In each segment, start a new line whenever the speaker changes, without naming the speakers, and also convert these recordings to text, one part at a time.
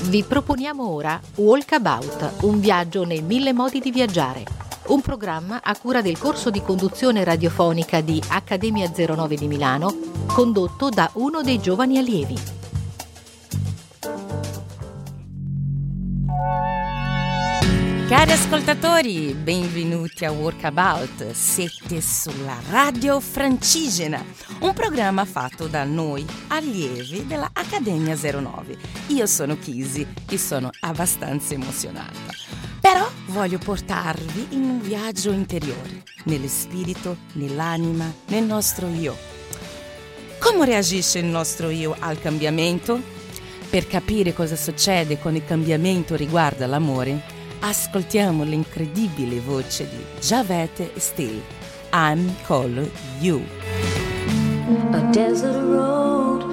Vi proponiamo ora Walkabout, un viaggio nei mille modi di viaggiare. Un programma a cura del corso di conduzione radiofonica di Accademia 09 di Milano, condotto da uno dei giovani allievi.
Cari ascoltatori, benvenuti a Workabout. Siete sulla Radio Francigena, un programma fatto da noi allievi della Accademia 09. Io sono Kisi e sono abbastanza emozionata. Però voglio portarvi in un viaggio interiore, nello spirito, nell'anima, nel nostro io. Come reagisce il nostro io al cambiamento? Per capire cosa succede con il cambiamento riguardo all'amore, ascoltiamo l'incredibile voce di Javette Still. I'm Call You.
A desert road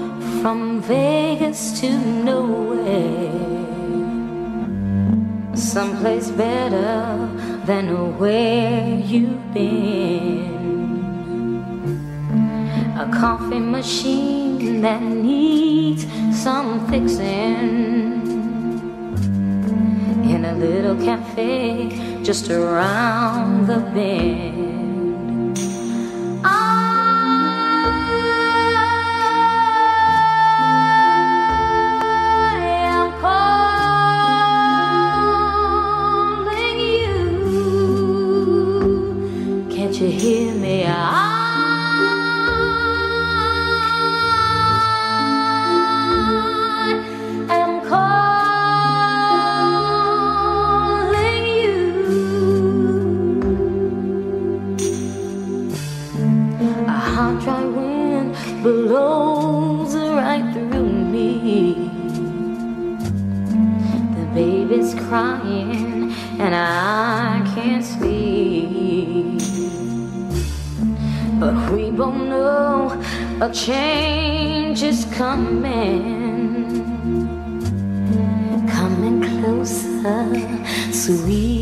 from Vegas to nowhere. Someplace better than where you've been. A coffee machine that needs some fixing in a little cafe just around the bend. You. Can't you hear me? Blows right through me. The baby's crying and I can't sleep. But we both know a change is coming. Coming closer, sweet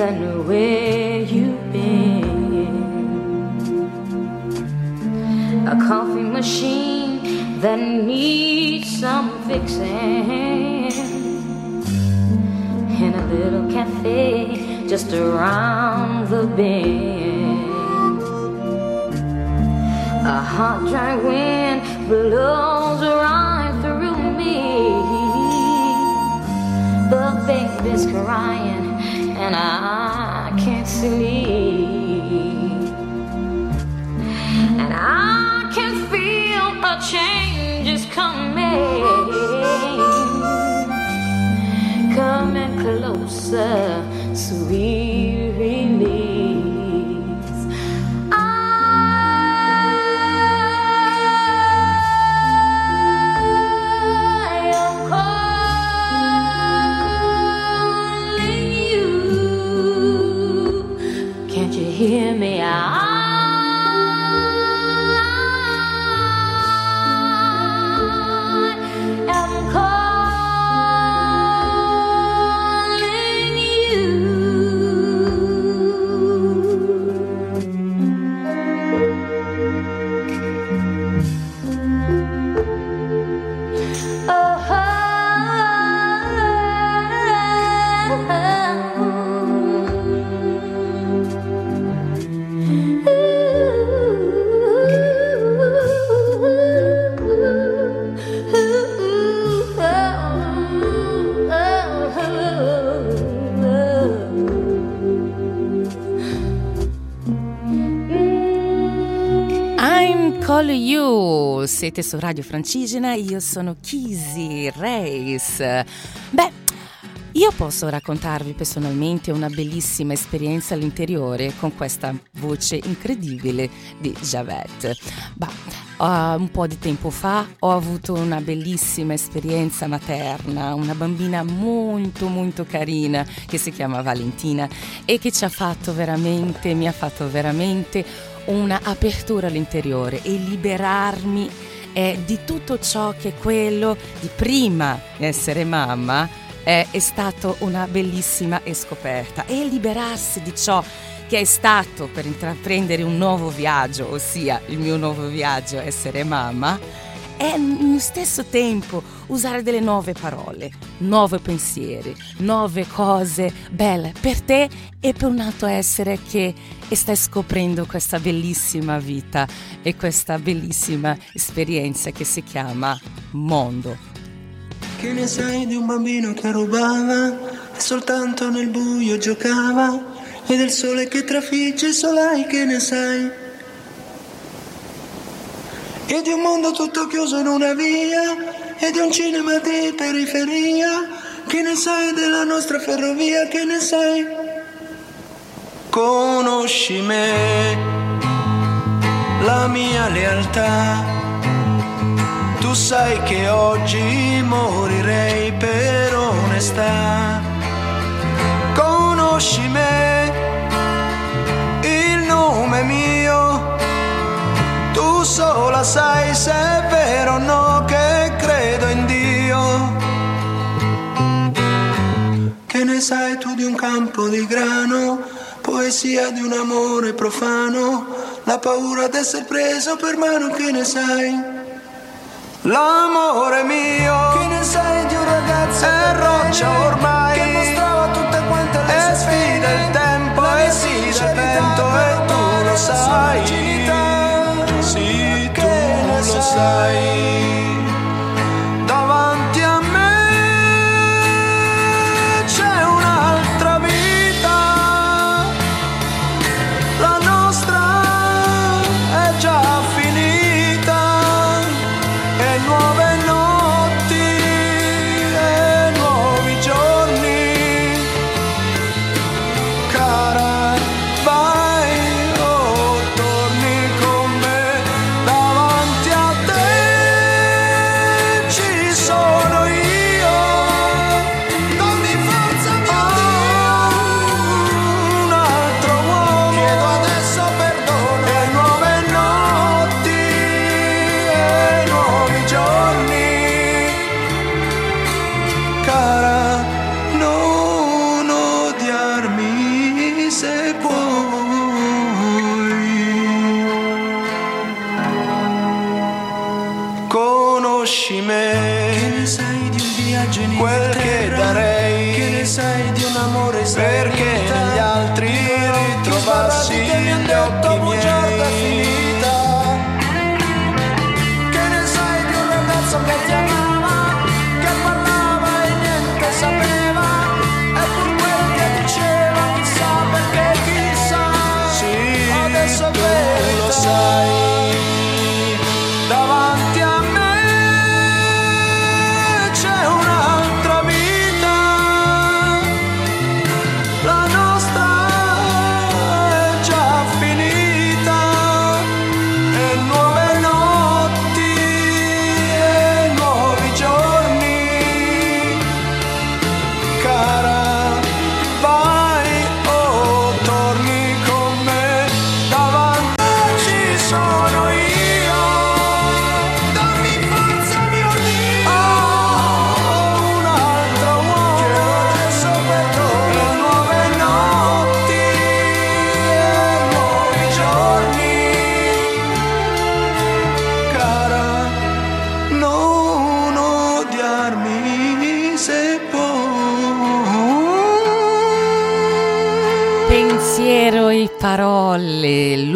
than where
siete su Radio Francigena, io sono Kisi Reis. Beh, io posso raccontarvi personalmente una bellissima esperienza all'interiore con questa voce incredibile di Javette. Bah, Uh, un po' di tempo fa ho avuto una bellissima esperienza materna, una bambina molto molto carina che si chiama Valentina e che ci ha fatto veramente, mi ha fatto veramente una apertura all'interiore e liberarmi eh, di tutto ciò che quello di prima essere mamma eh, è stata una bellissima scoperta. E liberarsi di ciò che è stato per intraprendere un nuovo viaggio, ossia il mio nuovo viaggio essere mamma, e allo stesso tempo usare delle nuove parole, nuovi pensieri, nuove cose belle per te e per un altro essere che stai scoprendo questa bellissima vita e questa bellissima esperienza che si chiama mondo.
Che ne sai di un bambino che rubava e soltanto nel buio giocava? e del sole che trafigge il solai che ne sai e di un mondo tutto chiuso in una via e di un cinema di periferia. Che ne sai della nostra ferrovia che ne sai? Conosci me la mia lealtà. Tu sai che oggi morirei per onestà. Conosci me sai se è vero o no che credo in Dio. Che ne sai tu di un campo di grano, poesia di un amore profano, la paura d'essere preso per mano, che ne sai? L'amore mio, che ne sai di un ragazzo è roccia ormai, che mostrava tutte quante le sue sfide il tempo e si del vento e sì, tu lo sai.
Parole,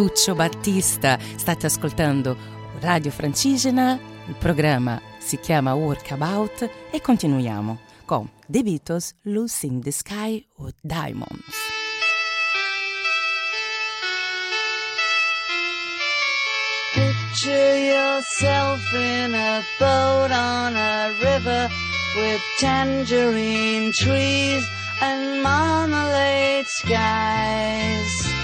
Lucio Battista. State ascoltando Radio Francigena, il programma si chiama Workabout e continuiamo con The Beatles, Losing the Sky with Diamonds.
Picture yourself in a boat on a river with tangerine trees and marmalade skies.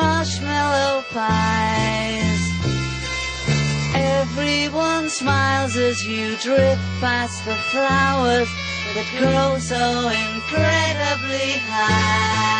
Marshmallow pies. Everyone smiles as you drift past the flowers that grow so incredibly high.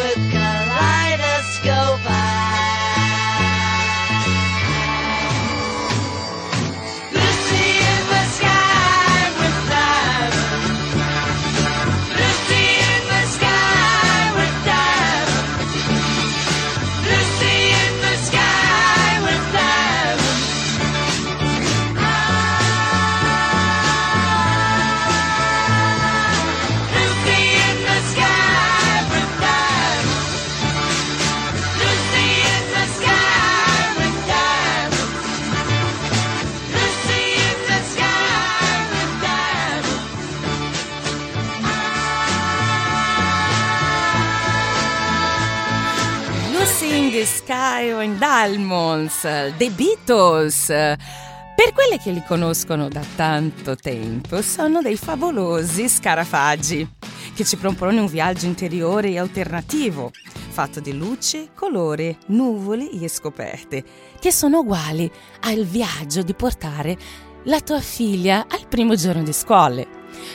and Diamonds, The Beatles. Per quelle che li conoscono da tanto tempo, sono dei favolosi scarafaggi che ci propongono un viaggio interiore e alternativo, fatto di luce, colore, nuvole e scoperte, che sono uguali al viaggio di portare la tua figlia al primo giorno di scuole,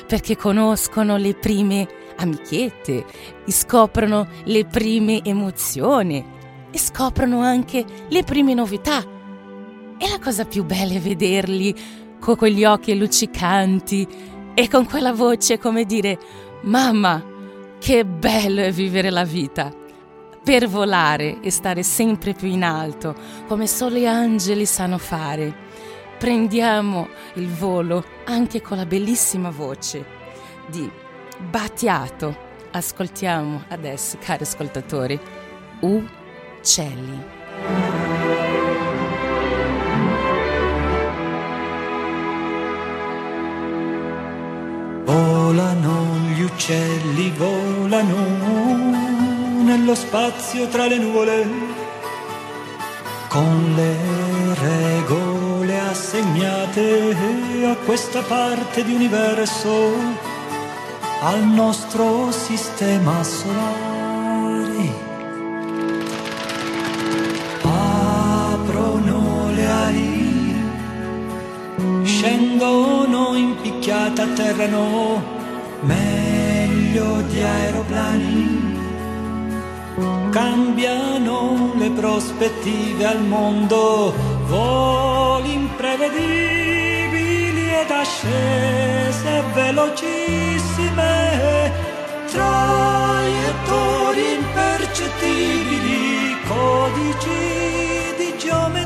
perché conoscono le prime amichette, scoprono le prime emozioni e scoprono anche le prime novità. E la cosa più bella è vederli con quegli occhi luccicanti e con quella voce come dire Mamma, che bello è vivere la vita! Per volare e stare sempre più in alto, come solo gli angeli sanno fare. Prendiamo il volo anche con la bellissima voce di Battiato. Ascoltiamo adesso, cari ascoltatori, Uccelli.
Volano gli uccelli, volano nello spazio tra le nuvole, con le regole assegnate a questa parte di universo, al nostro sistema solare. In picchiata, atterrano meglio di aeroplani. Cambiano le prospettive al mondo, voli imprevedibili ed ascese velocissime, traiettorie impercettibili, codici di geometrie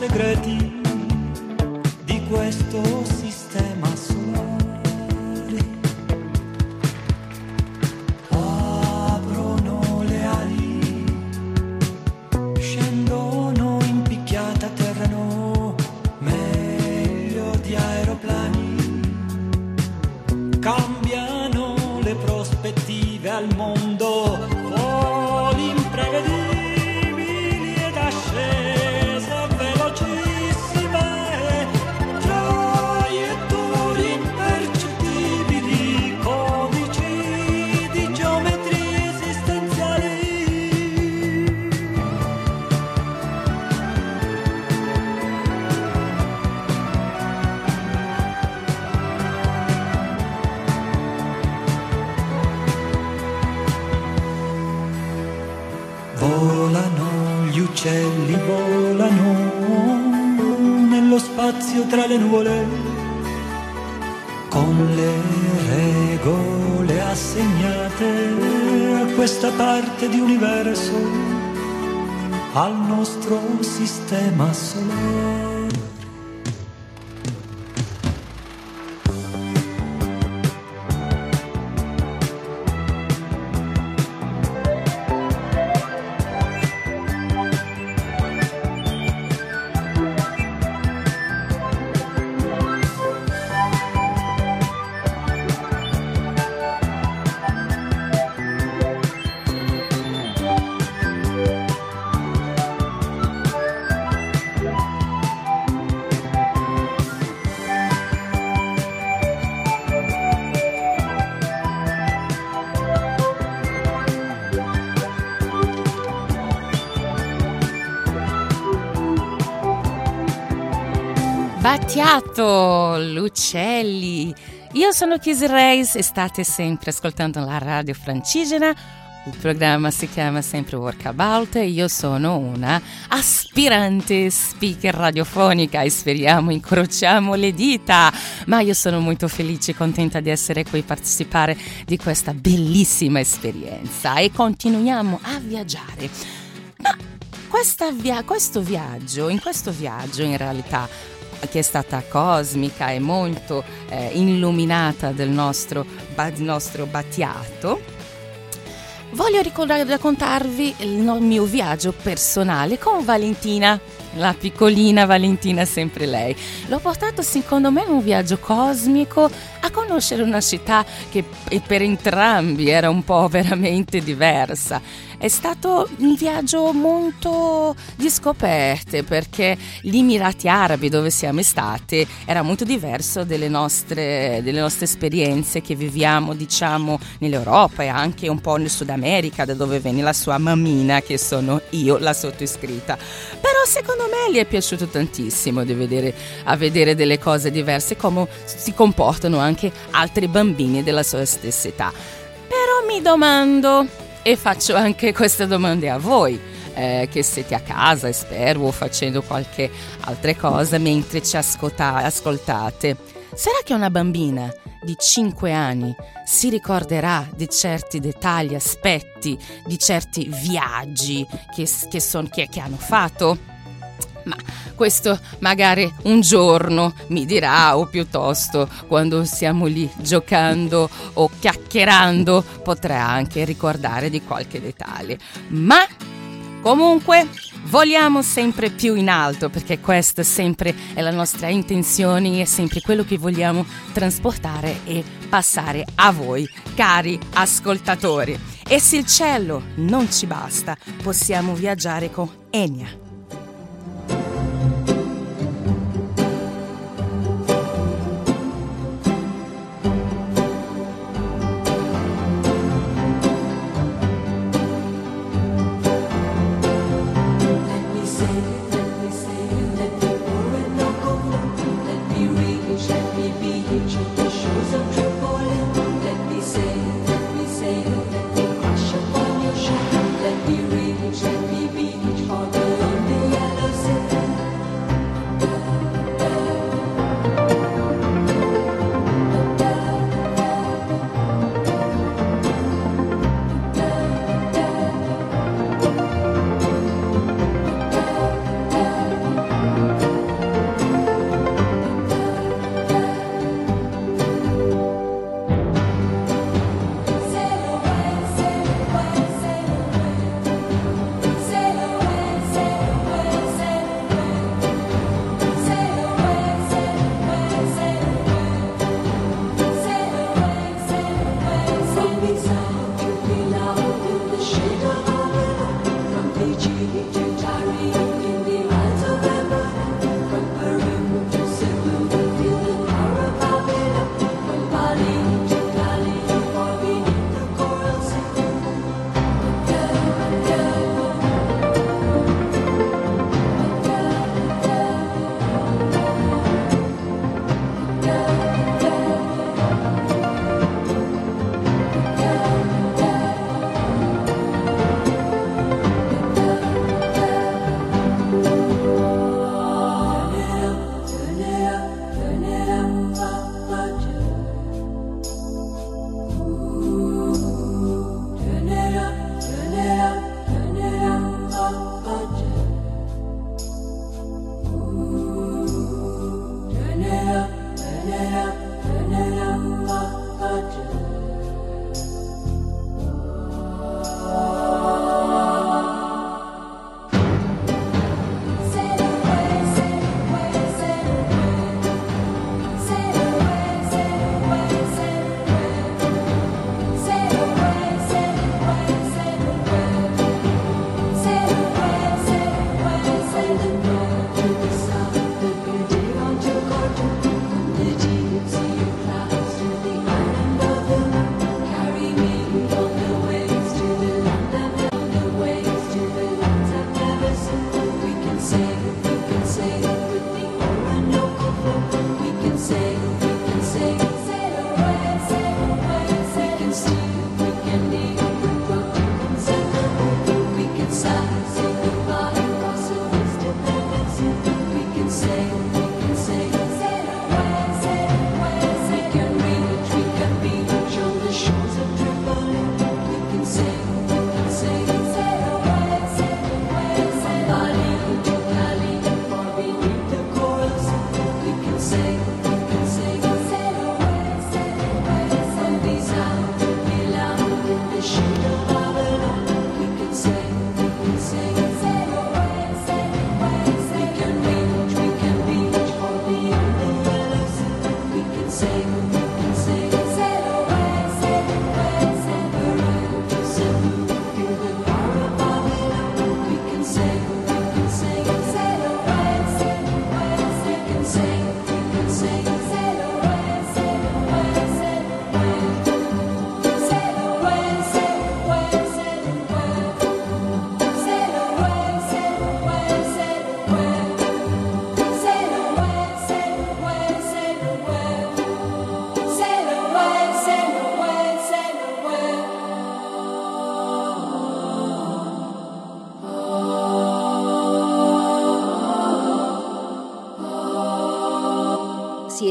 segreti sistema
Battiato, Lucelli. Io sono Kizzy Reis e state sempre ascoltando la radio francigena. Il programma si chiama sempre Workabout e io sono una aspirante speaker radiofonica e speriamo, incrociamo le dita. Ma io sono molto felice e contenta di essere qui a partecipare di questa bellissima esperienza e continuiamo a viaggiare. Ma via- questo viaggio, in questo viaggio in realtà che è stata cosmica e molto eh, illuminata del nostro, nostro Battiato, voglio raccontarvi il mio viaggio personale con Valentina, la piccolina Valentina, sempre lei. L'ho portato secondo me in un viaggio cosmico a conoscere una città che per entrambi era un po' veramente diversa. È stato un viaggio molto di scoperte perché gli Emirati Arabi dove siamo stati era molto diverso delle nostre, delle nostre esperienze che viviamo diciamo nell'Europa e anche un po' nel Sud America da dove viene la sua mammina che sono io la sottoscritta. Però secondo me gli è piaciuto tantissimo di vedere, a vedere delle cose diverse come si comportano anche altri bambini della sua stessa età. Però mi domando e faccio anche queste domande a voi. eh, che siete a casa spero facendo qualche altra cosa mentre ci ascolta- ascoltate. Sarà che una bambina di 5 anni si ricorderà di certi dettagli, aspetti, di certi viaggi che, che, son- che- che hanno fatto? Ma questo magari un giorno mi dirà o piuttosto quando siamo lì giocando o chiacchierando potrà anche ricordare di qualche dettaglio. Ma comunque vogliamo sempre più in alto perché questa sempre è la nostra intenzione, è sempre quello che vogliamo trasportare e passare a voi, cari ascoltatori. E se il cielo non ci basta, possiamo viaggiare con Enya.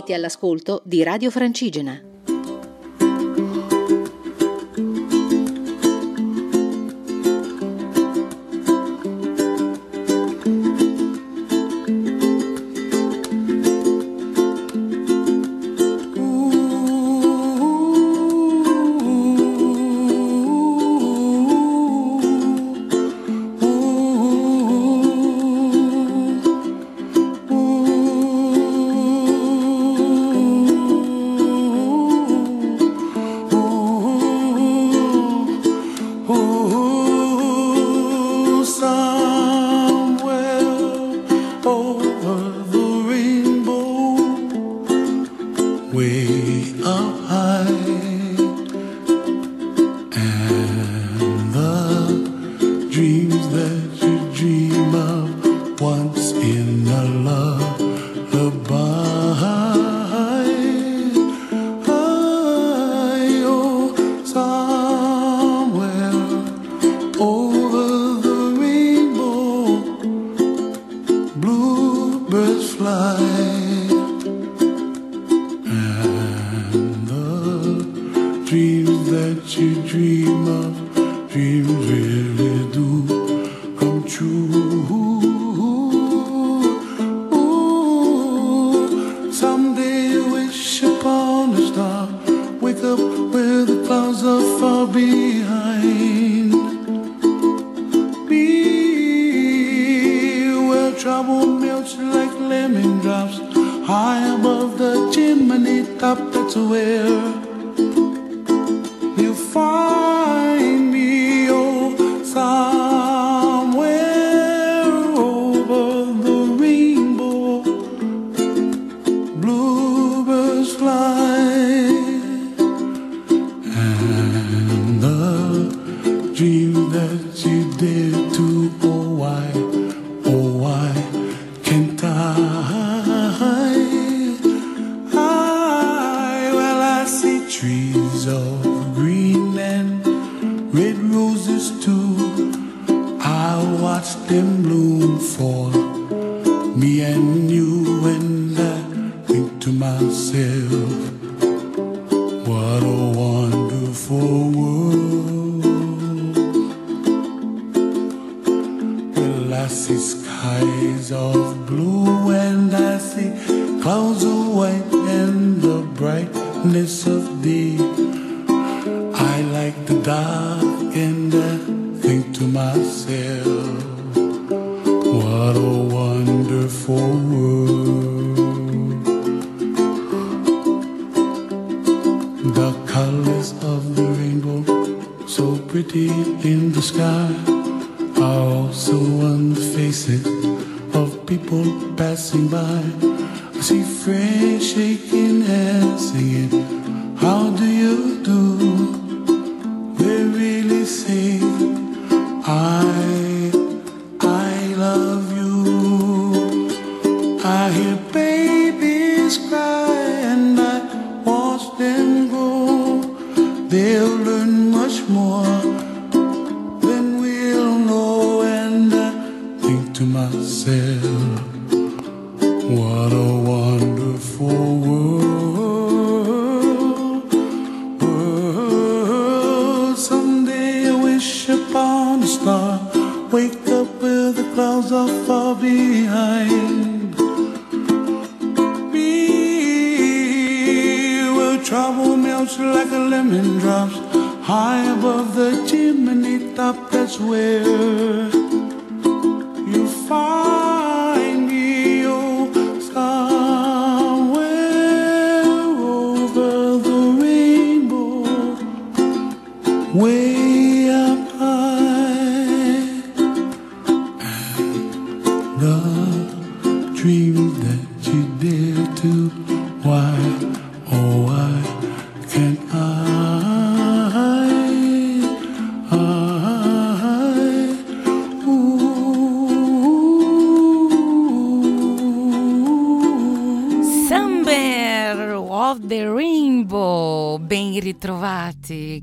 Resti all'ascolto di Radio Francigena.
forward. The colors of the rainbow, so pretty in the sky, are also on the faces of people passing by.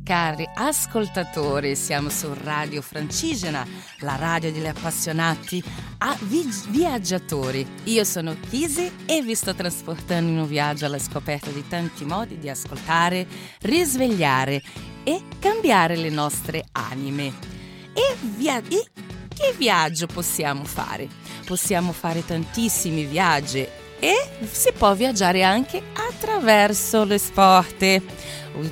Cari ascoltatori, siamo su Radio Francigena, la radio degli appassionati a vi- viaggiatori. Io sono Kisi e vi sto trasportando in un viaggio alla scoperta di tanti modi di ascoltare, risvegliare e cambiare le nostre anime. E, via- e che viaggio possiamo fare? Possiamo fare tantissimi viaggi e si può viaggiare anche attraverso le sport.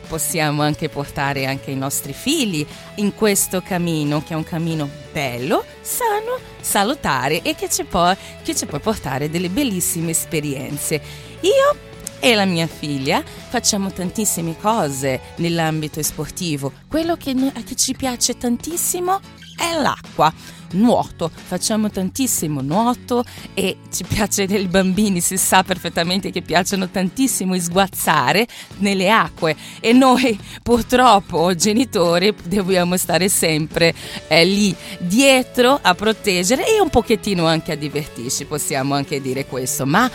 Possiamo anche portare anche i nostri figli in questo cammino, che è un cammino bello, sano, salutare e che ci può, che ci può portare delle bellissime esperienze. Io e la mia figlia facciamo tantissime cose nell'ambito sportivo. Quello che, che ci piace tantissimo è l'acqua nuoto, facciamo tantissimo nuoto e ci piace dei bambini, si sa perfettamente che piacciono tantissimo sguazzare nelle acque. E noi purtroppo genitori dobbiamo stare sempre eh, lì dietro a proteggere e un pochettino anche a divertirci, possiamo anche dire questo, ma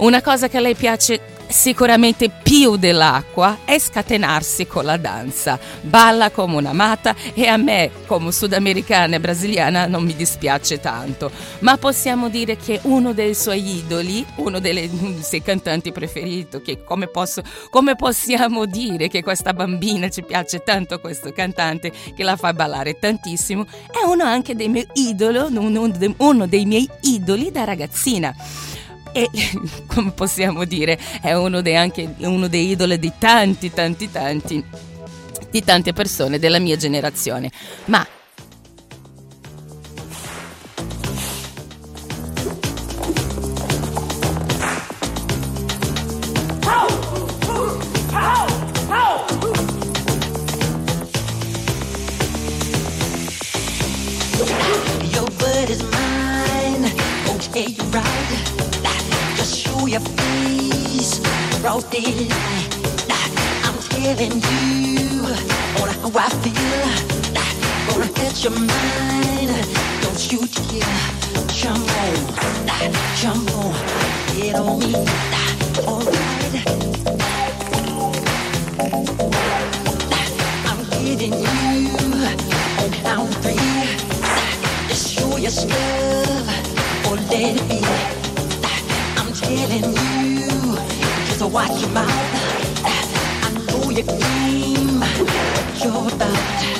una cosa che a lei piace sicuramente più dell'acqua è scatenarsi con la danza. Balla come una matta e a me, come sudamericana e brasiliana, non mi dispiace tanto. Ma possiamo dire che uno dei suoi idoli, uno dei suoi cantanti preferiti, che come, posso, come possiamo dire che questa bambina ci piace tanto questo cantante che la fa ballare tantissimo, è uno anche dei miei idoli, uno dei miei idoli da ragazzina e come possiamo dire è uno dei, anche uno dei idoli di tanti tanti tanti di tante persone della mia generazione. Ma
I'm telling you on how I feel. Gonna catch your mind. Don't you dare jump on, jump on, get on me. Alright. I'm getting you on count three. Just show your stuff or let it be. Just watch your mouth. I know your game, what you're about.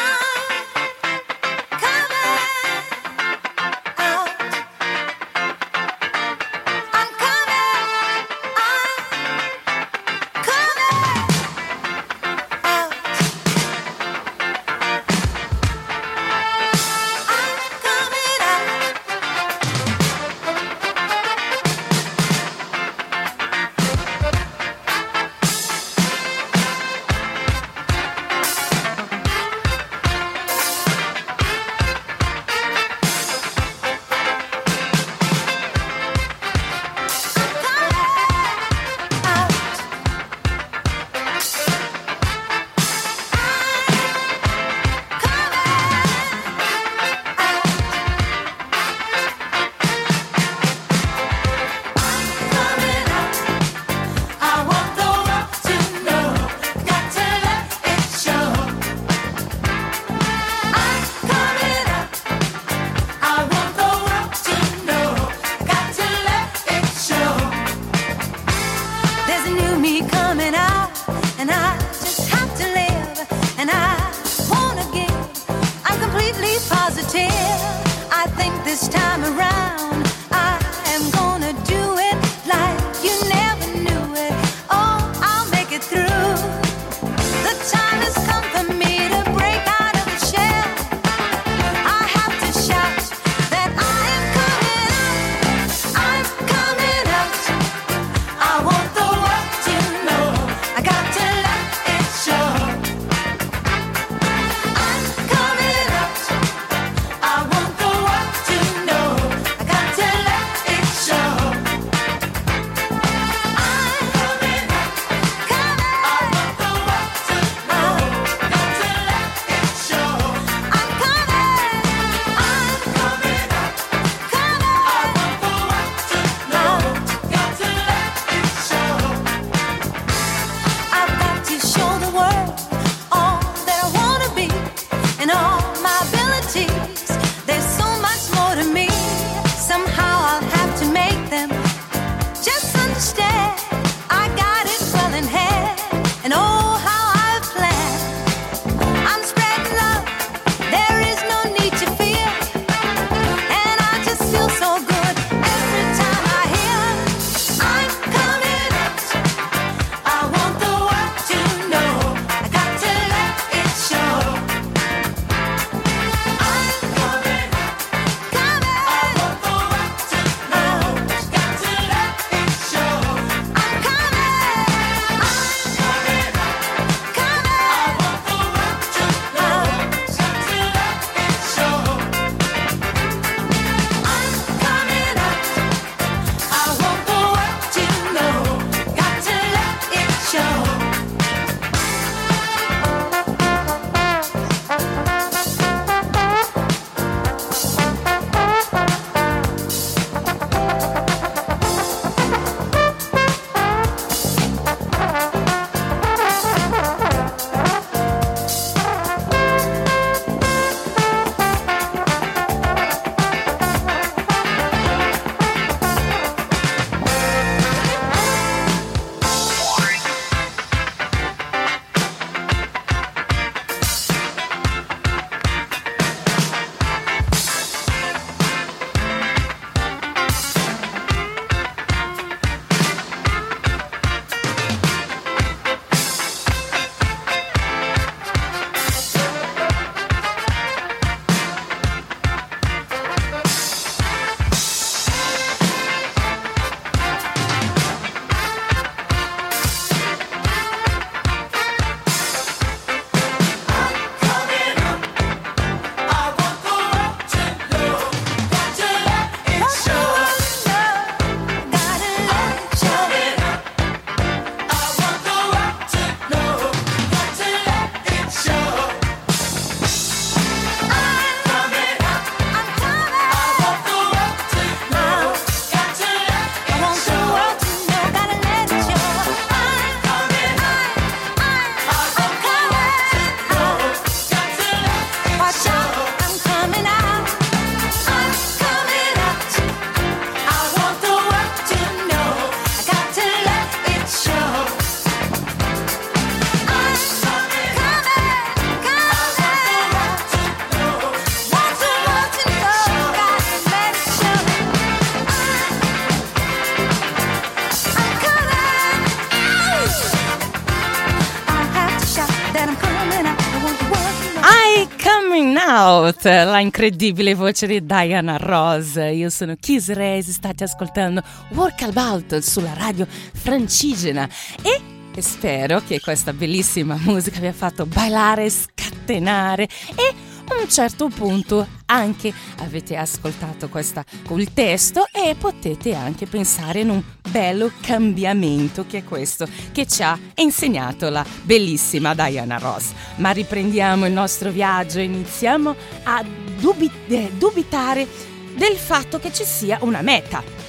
Out,
la incredibile voce di Diana Ross. Io sono Kiss Reyes, state ascoltando Walkabout sulla radio francigena e spero che questa bellissima musica vi ha fatto ballare, scatenare e a un certo punto anche avete ascoltato questa, il testo e potete anche pensare in un bello cambiamento che è questo che ci ha insegnato la bellissima Diana Ross. Ma riprendiamo il nostro viaggio e iniziamo a dubit- eh, dubitare del fatto che ci sia una meta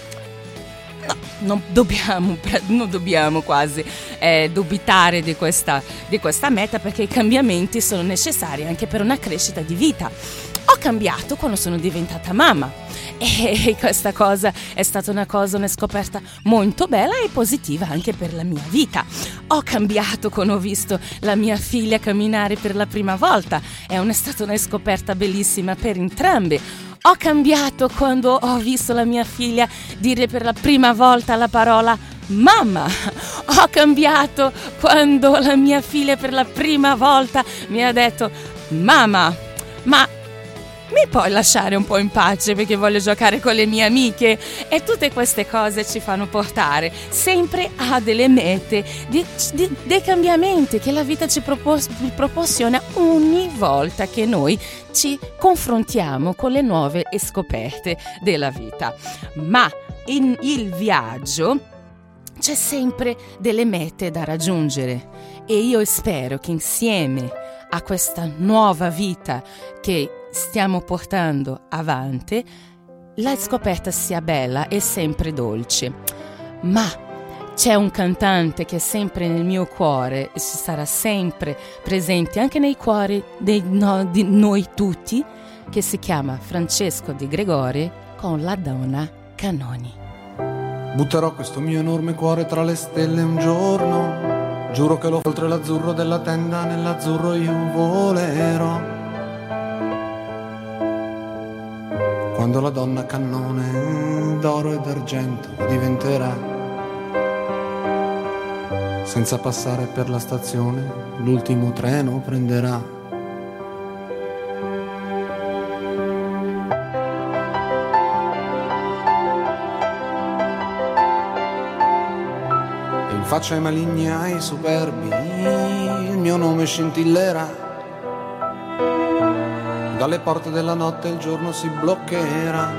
No, non dobbiamo, non dobbiamo quasi eh, dubitare di questa, di questa meta perché i cambiamenti sono necessari anche per una crescita di vita. Ho cambiato quando sono diventata mamma e questa cosa è stata una cosa, una scoperta molto bella e positiva anche per la mia vita. Ho cambiato quando ho visto la mia figlia camminare per la prima volta, è una, stata una scoperta bellissima per entrambi ho cambiato quando ho visto la mia figlia dire per la prima volta la parola mamma. Ho cambiato quando la mia figlia per la prima volta mi ha detto mamma. Ma mi puoi lasciare un po' in pace perché voglio giocare con le mie amiche e tutte queste cose ci fanno portare sempre a delle mete, di, di, dei cambiamenti che la vita ci propos- proporziona ogni volta che noi ci confrontiamo con le nuove scoperte della vita. Ma in il viaggio c'è sempre delle mete da raggiungere e io spero che insieme a questa nuova vita che stiamo portando avanti, la scoperta sia bella e sempre dolce. Ma c'è un cantante che è sempre nel mio cuore e sarà sempre presente anche nei cuori dei, no, di noi tutti, che si chiama Francesco Di Gregori con la donna Canoni.
Butterò questo mio enorme cuore tra le stelle un giorno. Giuro che lo oltre l'azzurro della tenda, nell'azzurro io volerò. Quando la donna cannone d'oro e d'argento diventerà. Senza passare per la stazione, l'ultimo treno prenderà. In faccia ai maligni ai superbi, il mio nome scintillerà dalle porte della notte il giorno si bloccherà.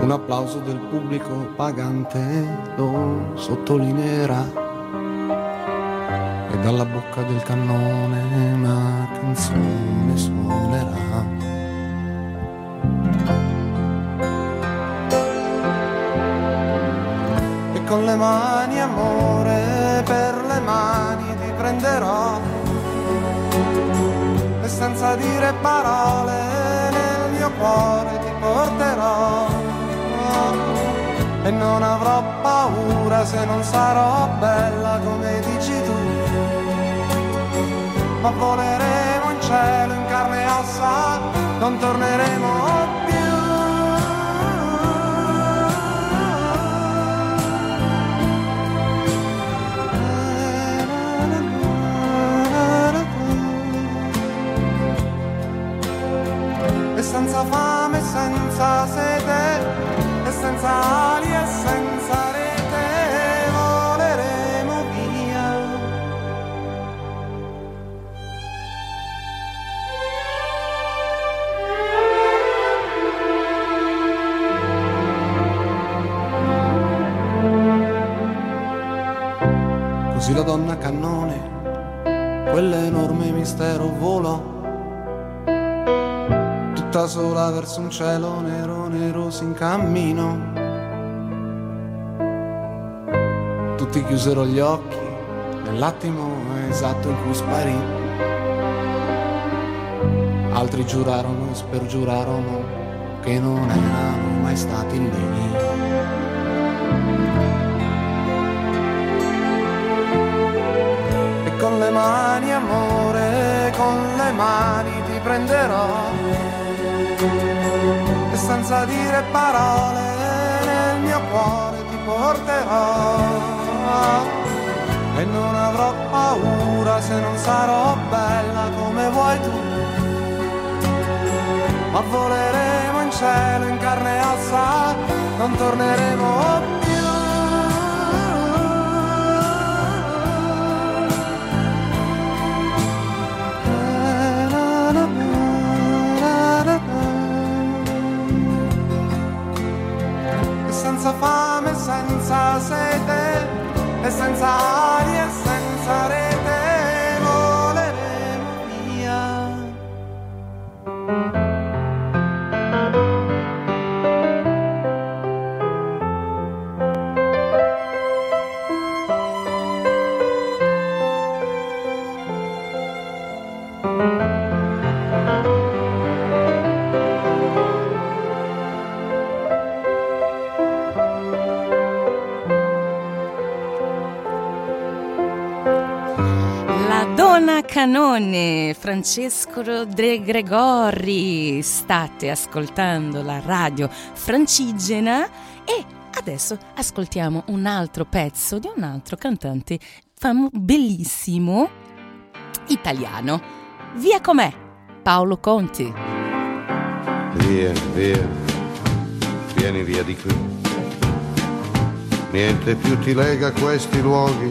Un applauso del pubblico pagante lo sottolineerà. E dalla bocca del cannone una canzone suonerà. E con le mani senza dire parole nel mio cuore ti porterò. E non avrò paura se non sarò bella come dici tu. Ma voleremo in cielo in carne e ossa non torneremo chiusero gli occhi nell'attimo esatto in cui sparì. Altri giurarono e spergiurarono che non erano mai stati lì. E con le mani amore, con le mani ti prenderò e senza dire parole nel mio cuore ti porterò e non avrò paura se non sarò bella come vuoi tu. Ma voleremo in cielo in carne e ossa, non torneremo più. senza fame, senza sete, e senza aria,
Canone, Francesco De Gregori, state ascoltando la radio francigena e adesso ascoltiamo un altro pezzo di un altro cantante famo- bellissimo italiano. Via com'è, Paolo Conti.
Via, via, vieni via di qui. Niente più ti lega a questi luoghi,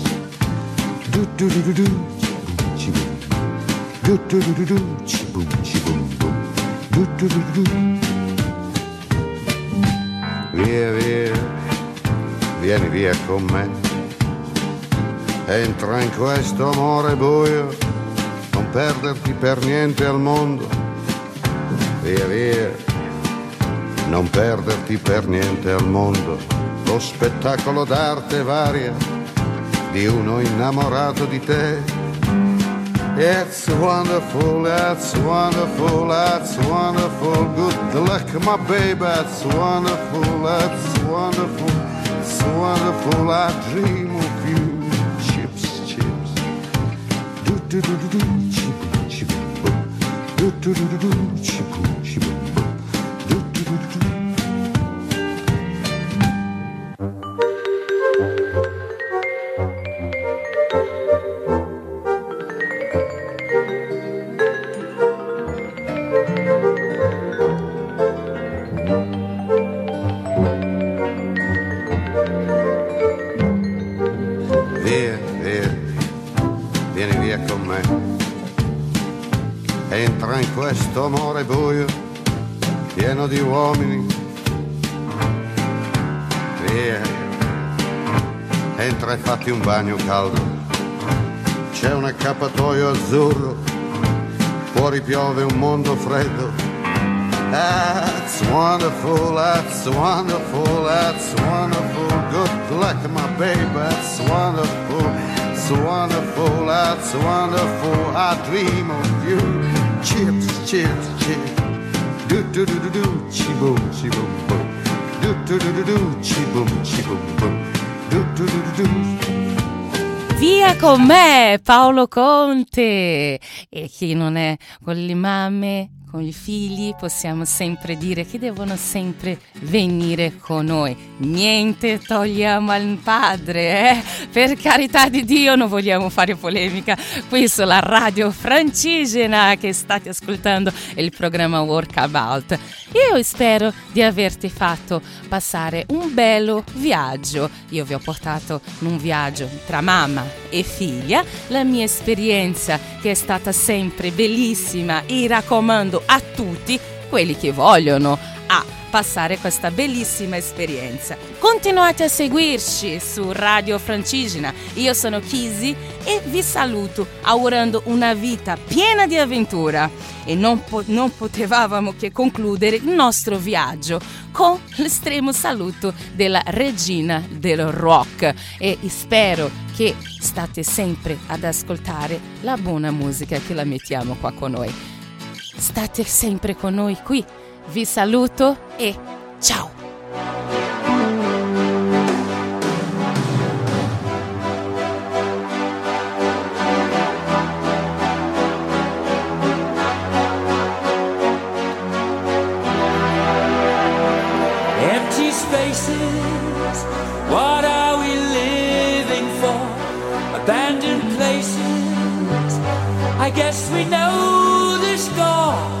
Do do do do do, chiboom, do do do do do, chiboom, boom. Do do do do do. Via, via, vieni via con me. Entra in questo amore buio, non perderti per niente al mondo. Via via, non perderti per niente al mondo. Lo spettacolo d'arte varia di uno innamorato di te. It's wonderful, it's wonderful, it's wonderful. Good luck, my baby, it's wonderful, it's wonderful, it's wonderful. I dream of you chips, chips. Do do do do do, chip, chip. Do do do do do, chip, bagno caldo. C'è un accappatoio azzurro, fuori piove un mondo freddo. That's wonderful, that's wonderful, that's wonderful. Good luck, my baby, that's wonderful, it's wonderful, that's wonderful. I dream of you. Chips, chips, chips. Do do do do do, chi boom, chi boom boom. Do do do do do, chi boom, chi boom boom. Do do do do do.
Via con me, Paolo Conte! E chi non è con le mamme, con i figli, possiamo sempre dire che devono sempre venire con noi. Niente togliamo al padre, eh? Per carità di Dio, non vogliamo fare polemica qui sulla radio francigena che state ascoltando il programma Workabout. Io spero di averti fatto passare un bello viaggio. Io vi ho portato in un viaggio tra mamma e figlia, la mia esperienza che è stata sempre bellissima e raccomando a tutti quelli che vogliono passare questa bellissima esperienza. Continuate a seguirci su Radio Francigena. Io sono Kisi e vi saluto augurando una vita piena di avventura. E non, po- non potevamo che concludere il nostro viaggio con l'estremo saluto della regina del rock. E spero che state sempre ad ascoltare la buona musica che la mettiamo qua con noi. State sempre con noi qui Vi saluto e
tchau! spaces. I guess we know the score.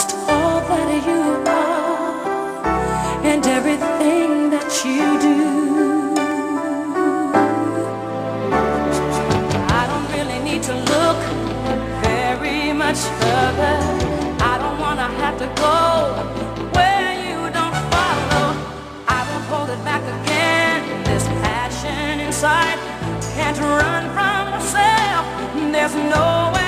just all that you are and everything that you do.
I don't really need to look very much further. I don't wanna have to go where you don't follow. I won't hold it back again. This passion inside can't run from myself. There's no way.